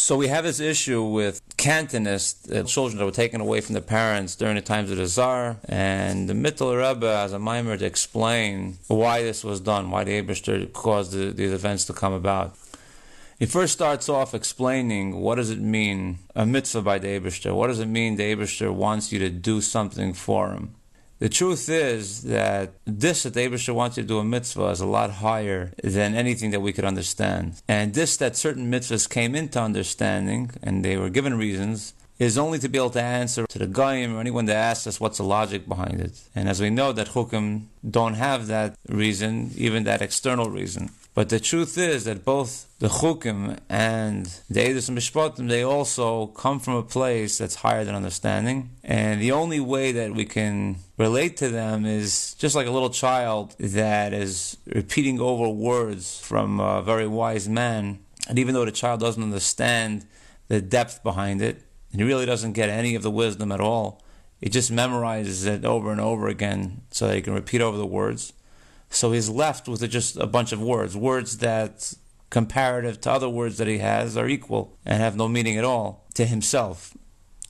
So we have this issue with Cantonists, uh, children that were taken away from their parents during the times of the Tsar, and the Mittler Rebbe has a mimer to explain why this was done, why the Abishter caused the, these events to come about. He first starts off explaining what does it mean, a mitzvah by the Abishter. What does it mean the Abishter wants you to do something for him? The truth is that this that Abishter wants you to do a mitzvah is a lot higher than anything that we could understand. And this that certain mitzvahs came into understanding, and they were given reasons, is only to be able to answer to the Goyim or anyone that asks us what's the logic behind it. And as we know that Chukim don't have that reason, even that external reason. But the truth is that both the Chukim and the Edus and Mishpatim, they also come from a place that's higher than understanding. And the only way that we can relate to them is just like a little child that is repeating over words from a very wise man. And even though the child doesn't understand the depth behind it, and he really doesn't get any of the wisdom at all, he just memorizes it over and over again so that he can repeat over the words. So he's left with just a bunch of words, words that, comparative to other words that he has, are equal and have no meaning at all to himself.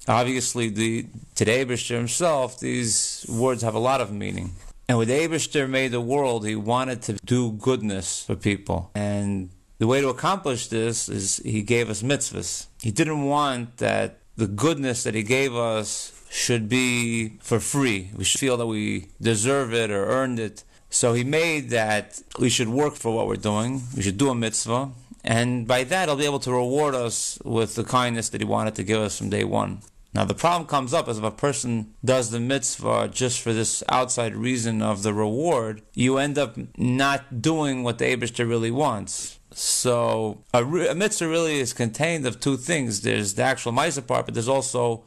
Obviously, the to the Abishter himself, these words have a lot of meaning. And when Abishter made the world, he wanted to do goodness for people. And the way to accomplish this is he gave us mitzvahs. He didn't want that the goodness that he gave us should be for free. We should feel that we deserve it or earned it. So he made that we should work for what we're doing. We should do a mitzvah. And by that, he'll be able to reward us with the kindness that he wanted to give us from day one. Now, the problem comes up is if a person does the mitzvah just for this outside reason of the reward, you end up not doing what the Abishter really wants. So, a, a, mitzvah really is contained of two things. There's the actual mitzvah part, but there's also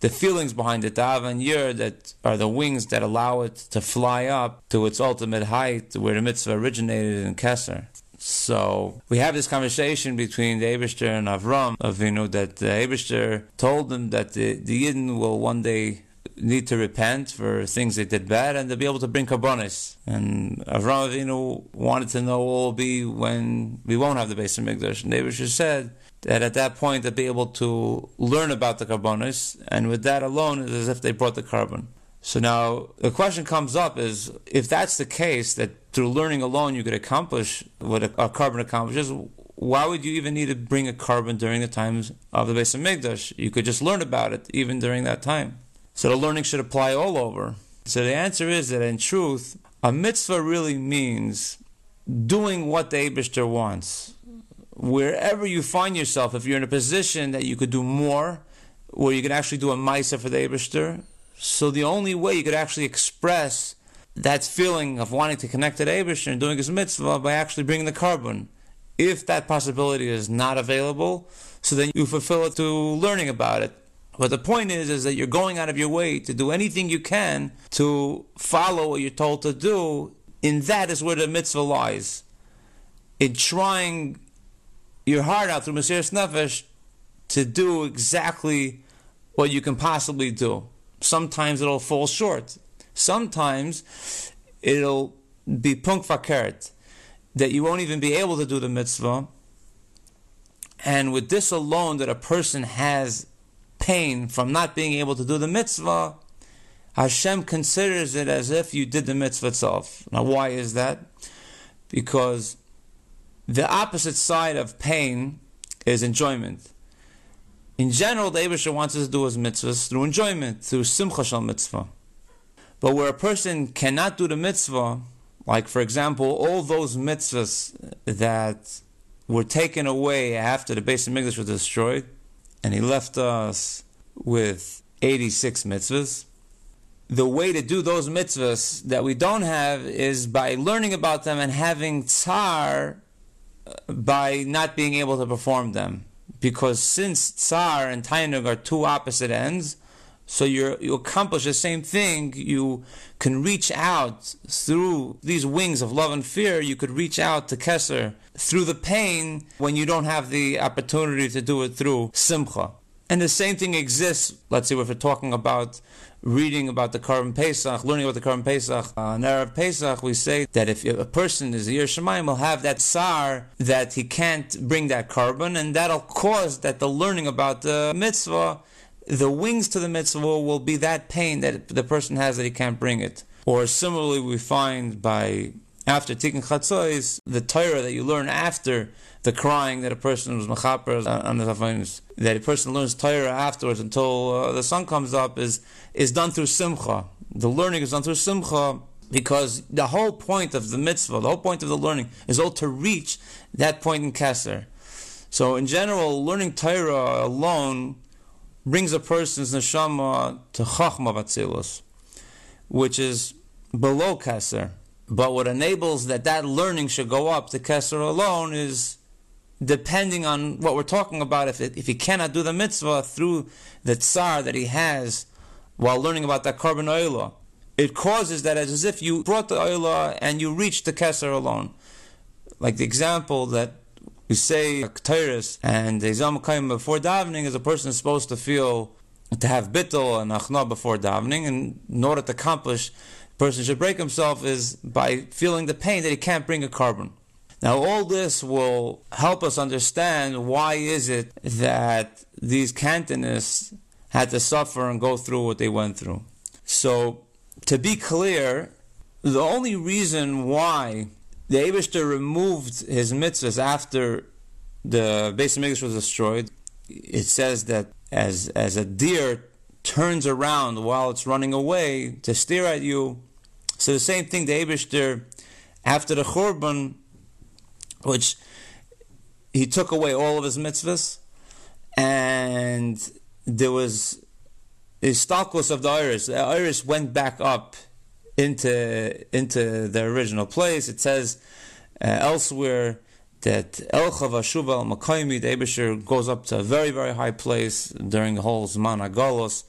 the feelings behind the avan yir, that are the wings that allow it to fly up to its ultimate height, where the mitzvah originated in Kesser. So we have this conversation between the Abishter and Avram Avinu that the Abishter told them that the, the Yidden will one day need to repent for things they did bad and to be able to bring korbanos. And Avram Avinu wanted to know what will be when we won't have the Beis HaMikdash. And Abishter said that at that point they'll be able to learn about the korbanos, and with that alone, it's as if they brought the korban. So now the question comes up is if that's the case, that through learning alone you could accomplish what a, a korban accomplishes, why would you even need to bring a korban during the times of the Beis HaMikdash? You could just learn about it even during that time. So the learning should apply all over. So the answer is that in truth, a mitzvah really means doing what the Abishter wants. Wherever you find yourself, if you're in a position that you could do more, where you could actually do a Maisa for the Abishter, so the only way you could actually express that feeling of wanting to connect to the Abishter and doing his mitzvah by actually bringing the korban. If that possibility is not available, so then you fulfill it through learning about it. But the point is, is that you're going out of your way to do anything you can to follow what you're told to do. In that is where the mitzvah lies. In trying your heart out through Mesiris Nefesh to do exactly what you can possibly do. Sometimes it'll fall short. Sometimes it'll be punk fakert, that you won't even be able to do the mitzvah. And with this alone, that a person has pain from not being able to do the mitzvah, Hashem considers it as if you did the mitzvah itself. Now, why is that? Because the opposite side of pain is enjoyment. In general, the Abishah wants us to do his mitzvahs through enjoyment, through simcha shal mitzvah. But where a person cannot do the mitzvah, like for example, all those mitzvahs that were taken away after the Beis HaMikdash was destroyed, and he left us with 86 mitzvahs. The way to do those mitzvahs that we don't have is by learning about them and having tsar by not being able to perform them. Because since tsar and tainug are two opposite ends, so you you accomplish the same thing. You can reach out through these wings of love and fear. You could reach out to Kesser through the pain when you don't have the opportunity to do it through simcha. And the same thing exists, let's say if we're talking about reading about the Korban Pesach, learning about the Korban Pesach, uh, on Erev Pesach, we say that if a person is a Yer will have that sar that he can't bring that Korban, and that'll cause that the learning about the mitzvah, the wings to the mitzvah will be that pain that the person has that he can't bring it. Or similarly, we find by after Tikkun Chatzos, the Torah that you learn after the crying that a person was mechaper on the that a person learns Torah afterwards until uh, the sun comes up is is done through Simcha. The learning is done through Simcha because the whole point of the mitzvah, the whole point of the learning is all to reach that point in Kesser. So in general, learning Torah alone brings a person's neshama to Chachma Batzilus, which is below Kesser. But what enables that that learning should go up to Kesser alone is depending on what we're talking about, if, it, if he cannot do the mitzvah through the tsar that he has while learning about that Korban oilah, it causes that as if you brought the oilah and you reached the keser alone. Like the example that we say Ketores and the Zamakayim before davening is a person is supposed to feel to have bittul and achna before davening, in order to accomplish, person should break himself is by feeling the pain that he can't bring a korban. Now, all this will help us understand why is it that these Cantonists had to suffer and go through what they went through. So, to be clear, the only reason why the Abishter removed his mitzvahs after the base of English was destroyed, it says that as as a deer turns around while it's running away to stare at you, so the same thing the Abishter after the Churban which he took away all of his mitzvahs, and there was the stalkless of the iris. The iris went back up into into the original place. It says uh, elsewhere that Elchav Ashuva al Abishir goes up to a very, very high place during the whole Zman Agalos.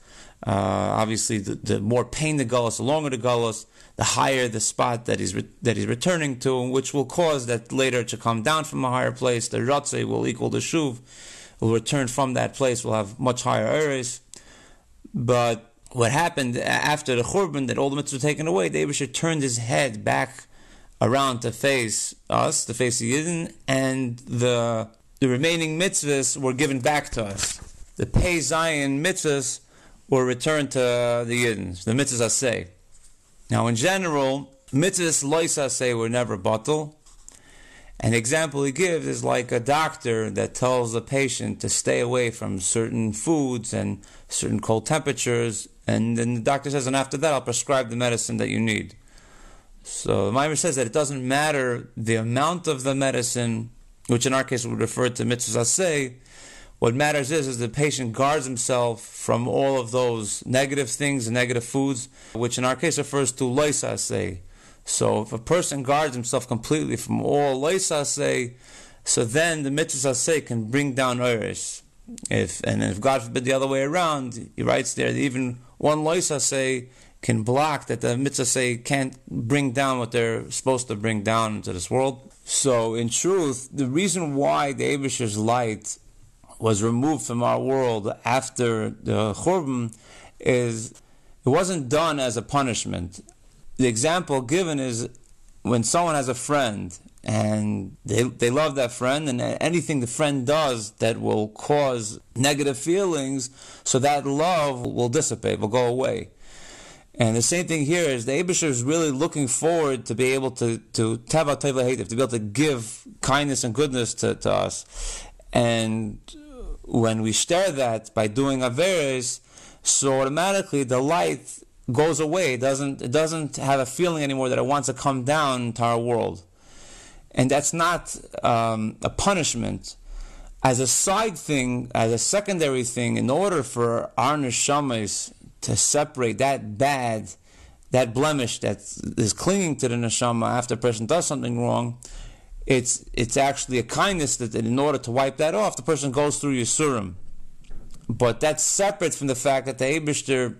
Uh, obviously, the, the, more pain the Galos, the longer the Galos, the higher the spot that he's re- that he's returning to, which will cause that later to come down from a higher place. The Ratze will equal the Shuv, will return from that place, will have much higher areas. But what happened after the Churban, that all the mitzvahs were taken away, the turned his head back around to face us, to face the Yidden, and the the remaining mitzvahs were given back to us. The Pei Zion mitzvahs were returned to the Yidden, the mitzvahs I say. Now, in general, mitzvahs loisa say were never bottle. An example he gives is like a doctor that tells a patient to stay away from certain foods and certain cold temperatures, and then the doctor says, and after that, I'll prescribe the medicine that you need. So the Maimer says that it doesn't matter the amount of the medicine, which in our case would refer to mitzvahs say, what matters is, is the patient guards himself from all of those negative things and negative foods, which in our case refers to loisase. So if a person guards himself completely from all loisase, so then the mitzvah can bring down irish. If and if God forbid the other way around, he writes there that even one loisase can block that the mitzvah say can't bring down what they're supposed to bring down into this world. So in truth, the reason why the Abish's light was removed from our world after the Churban is it wasn't done as a punishment. The example given is when someone has a friend and they, they love that friend and anything the friend does that will cause negative feelings, so that love will dissipate, will go away. And the same thing here is the Abishur is really looking forward to be able to to tava to be able to give kindness and goodness to, to us. And when we stir that by doing averes, so automatically the light goes away. It doesn't it doesn't have a feeling anymore that it wants to come down to our world, and that's not um, a punishment. As a side thing, as a secondary thing, in order for our neshamas to separate that bad, that blemish that is clinging to the neshama after a person does something wrong, it's it's actually a kindness that, in order to wipe that off, the person goes through Yisurim. But that's separate from the fact that the Abishter,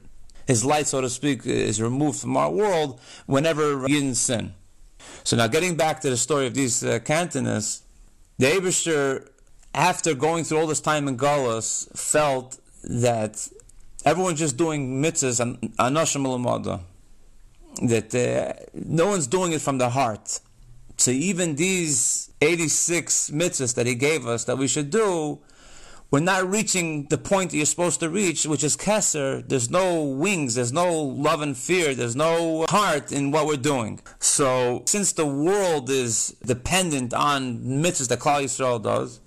his light, so to speak, is removed from our world whenever Yidden sin. So now getting back to the story of these uh, Cantonists, the Abishter, after going through all this time in Gullus, felt that everyone's just doing mitzvahs and anashim l'mada. That uh, no one's doing it from the heart. So even these 86 mitzvahs that he gave us that we should do, we're not reaching the point that you're supposed to reach, which is Kesser. There's no wings, there's no love and fear, there's no heart in what we're doing. So, since the world is dependent on mitzvahs that Klal Yisrael does,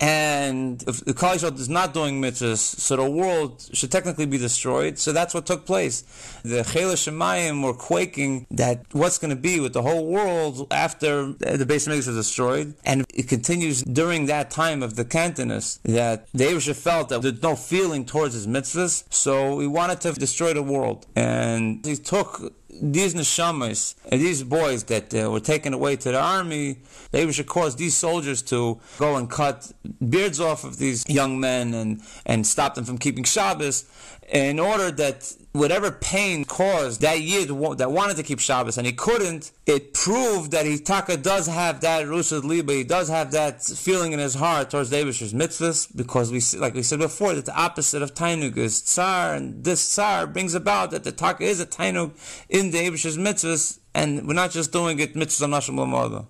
and if the Klal Yisrael is not doing mitzvahs, so the world should technically be destroyed. So that's what took place. The Chela Shemayim were quaking that what's going to be with the whole world after the base of is destroyed. And it continues during that time of the Cantonists that the Abisha felt that there's no feeling towards his mitzvahs. So he wanted to destroy the world. And he took these neshamas, these boys that uh, were taken away to the army, they should cause these soldiers to go and cut beards off of these young men and, and stop them from keeping Shabbos in order that whatever pain caused that yid that wanted to keep Shabbos and he couldn't, it proved that he taka does have that rusad liba, he does have that feeling in his heart towards David's mitzvahs because we like we said before that the opposite of tainug is tsar and this tsar brings about that the taka is a tainug in David's mitzvahs and we're not just doing it mitzvahs on nashim lamada.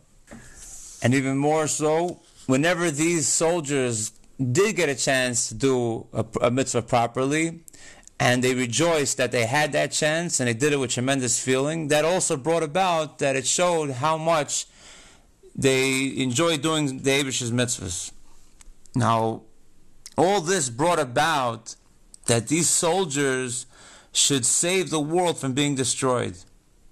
And even more so, whenever these soldiers did get a chance to do a, a mitzvah properly, and they rejoiced that they had that chance and they did it with tremendous feeling. That also brought about that it showed how much they enjoyed doing the Abish's mitzvahs. Now, all this brought about that these soldiers should save the world from being destroyed.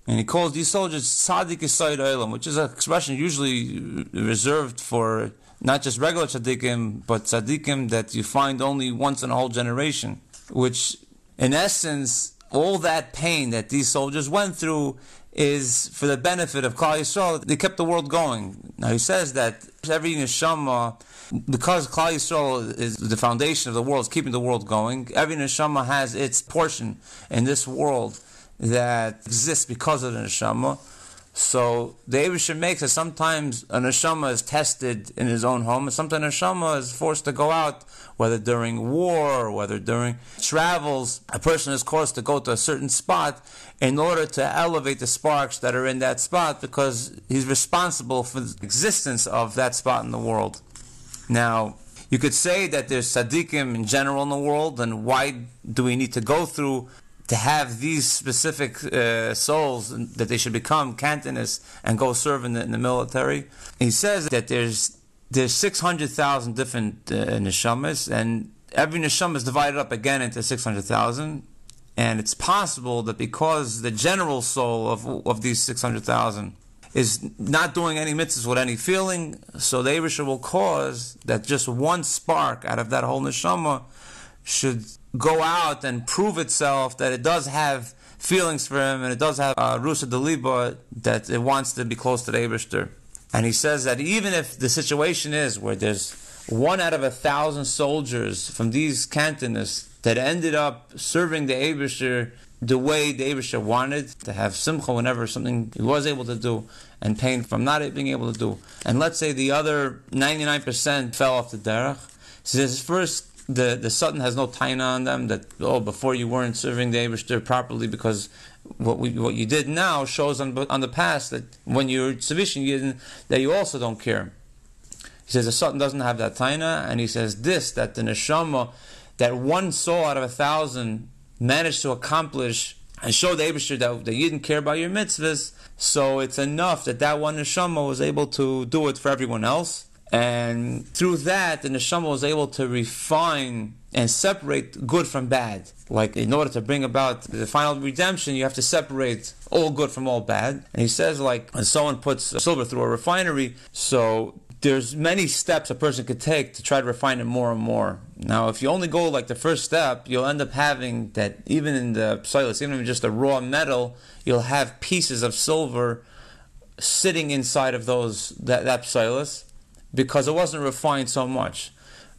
And he calls these soldiers tzaddik yisayid olam, which is an expression usually reserved for not just regular tzaddikim, but tzaddikim that you find only once in a whole generation, which in essence, all that pain that these soldiers went through is for the benefit of Klal Yisrael. They kept the world going. Now he says that every neshama, because Klal Yisrael is the foundation of the world, is keeping the world going. Every neshama has its portion in this world that exists because of the neshama. So the Abishah makes it sometimes a neshama is tested in his own home, and sometimes a neshama is forced to go out, whether during war whether during travels. A person is forced to go to a certain spot in order to elevate the sparks that are in that spot because he's responsible for the existence of that spot in the world. Now, you could say that there's tzaddikim in general in the world, and why do we need to go through to have these specific uh, souls that they should become cantonists and go serve in the, in the military. He says that there's there's 600,000 different uh, neshamas, and every neshama is divided up again into 600,000. And it's possible that because the general soul of, of these 600,000 is not doing any mitzvahs with any feeling, so the Abisha will cause that just one spark out of that whole neshama should go out and prove itself that it does have feelings for him and it does have uh, Rusa Deliba that it wants to be close to the Abishter. And he says that even if the situation is where there's one out of a thousand soldiers from these cantonists that ended up serving the Abishter the way the Abishter wanted to have simcha whenever something he was able to do and pain from not being able to do. And let's say the other 99% fell off the derech. He says first the the sutton has no taina on them that oh before you weren't serving the Eibushter properly because what we, what you did now shows on on the past that when you're sufficient you that you also don't care. He says the sutton doesn't have that taina, and he says this that the neshama that one soul out of a thousand managed to accomplish and show the Eibushter that, that you didn't care about your mitzvahs. So it's enough that that one neshama was able to do it for everyone else. And through that, the neshama was able to refine and separate good from bad. Like in order to bring about the final redemption, you have to separate all good from all bad. And he says, like when someone puts silver through a refinery, so there's many steps a person could take to try to refine it more and more. Now, if you only go like the first step, you'll end up having that even in the psilus, even in just the raw metal, you'll have pieces of silver sitting inside of those that, that psilus because it wasn't refined so much.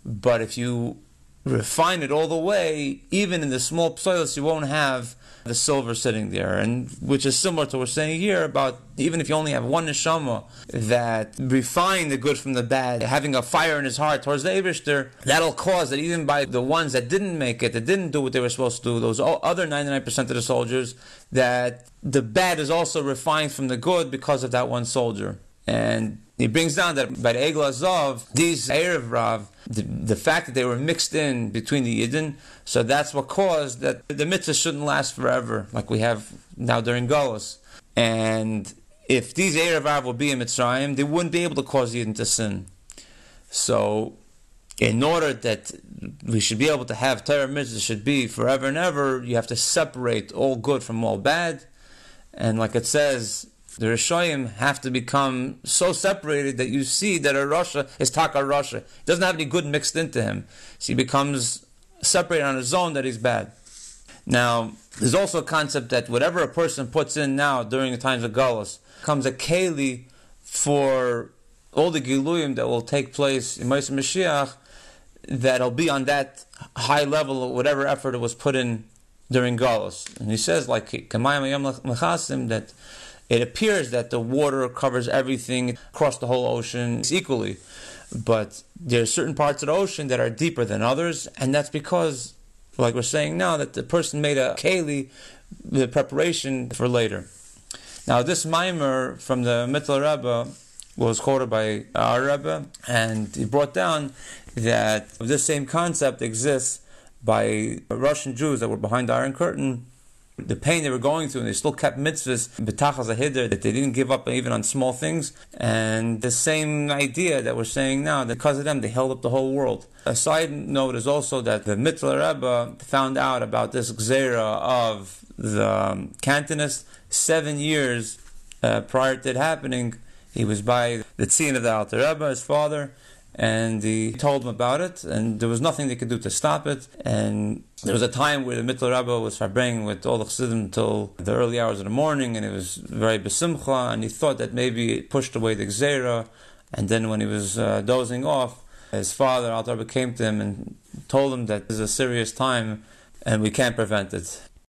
But if you refine it all the way, even in the small psoilos, you won't have the silver sitting there, and which is similar to what we're saying here about even if you only have one neshama that refine the good from the bad, having a fire in his heart towards the Abishter, that'll cause that even by the ones that didn't make it, that didn't do what they were supposed to do, those other 99% of the soldiers, that the bad is also refined from the good because of that one soldier. And he brings down that by the Egel Azov, these Erev Rav, the, the, fact that they were mixed in between the Yidden, so that's what caused that the mitzvah shouldn't last forever, like we have now during Golos. And if these Erev Rav would be in Mitzrayim, they wouldn't be able to cause the Yidden to sin. So, in order that we should be able to have Torah mitzvah should be forever and ever, you have to separate all good from all bad. And like it says, the Rishoyim have to become so separated that you see that a Russia is Taka Russia. He doesn't have any good mixed into him. So he becomes separated on his own that he's bad. Now, there's also a concept that whatever a person puts in now during the times of Gullus comes a Keli for all the Giluyim that will take place in Moshe Mashiach that'll be on that high level of whatever effort it was put in during Gullus. And he says, like, that it appears that the water covers everything across the whole ocean equally, but there are certain parts of the ocean that are deeper than others, and that's because, like we're saying now, that the person made a keli, the preparation for later. Now, this mimer from the Mittler Rebbe was quoted by our Rebbe, and he brought down that this same concept exists by Russian Jews that were behind the Iron Curtain the pain they were going through, and they still kept mitzvahs, betachas ahider, that they didn't give up even on small things. And the same idea that we're saying now, that because of them, they held up the whole world. A side note is also that the Mittler Rebbe found out about this gzera of the Cantonist seven years uh, prior to it happening. He was by the tziyun of the Alter Rebbe, his father, and he told him about it, and there was nothing they could do to stop it. And there was a time where the Mittler Rebbe was farbring with all the chassidim until the early hours of the morning, and it was very besimcha, and he thought that maybe it pushed away the gzera. And then when he was uh, dozing off, his father, Alter Rebbe, came to him and told him that this is a serious time and we can't prevent it.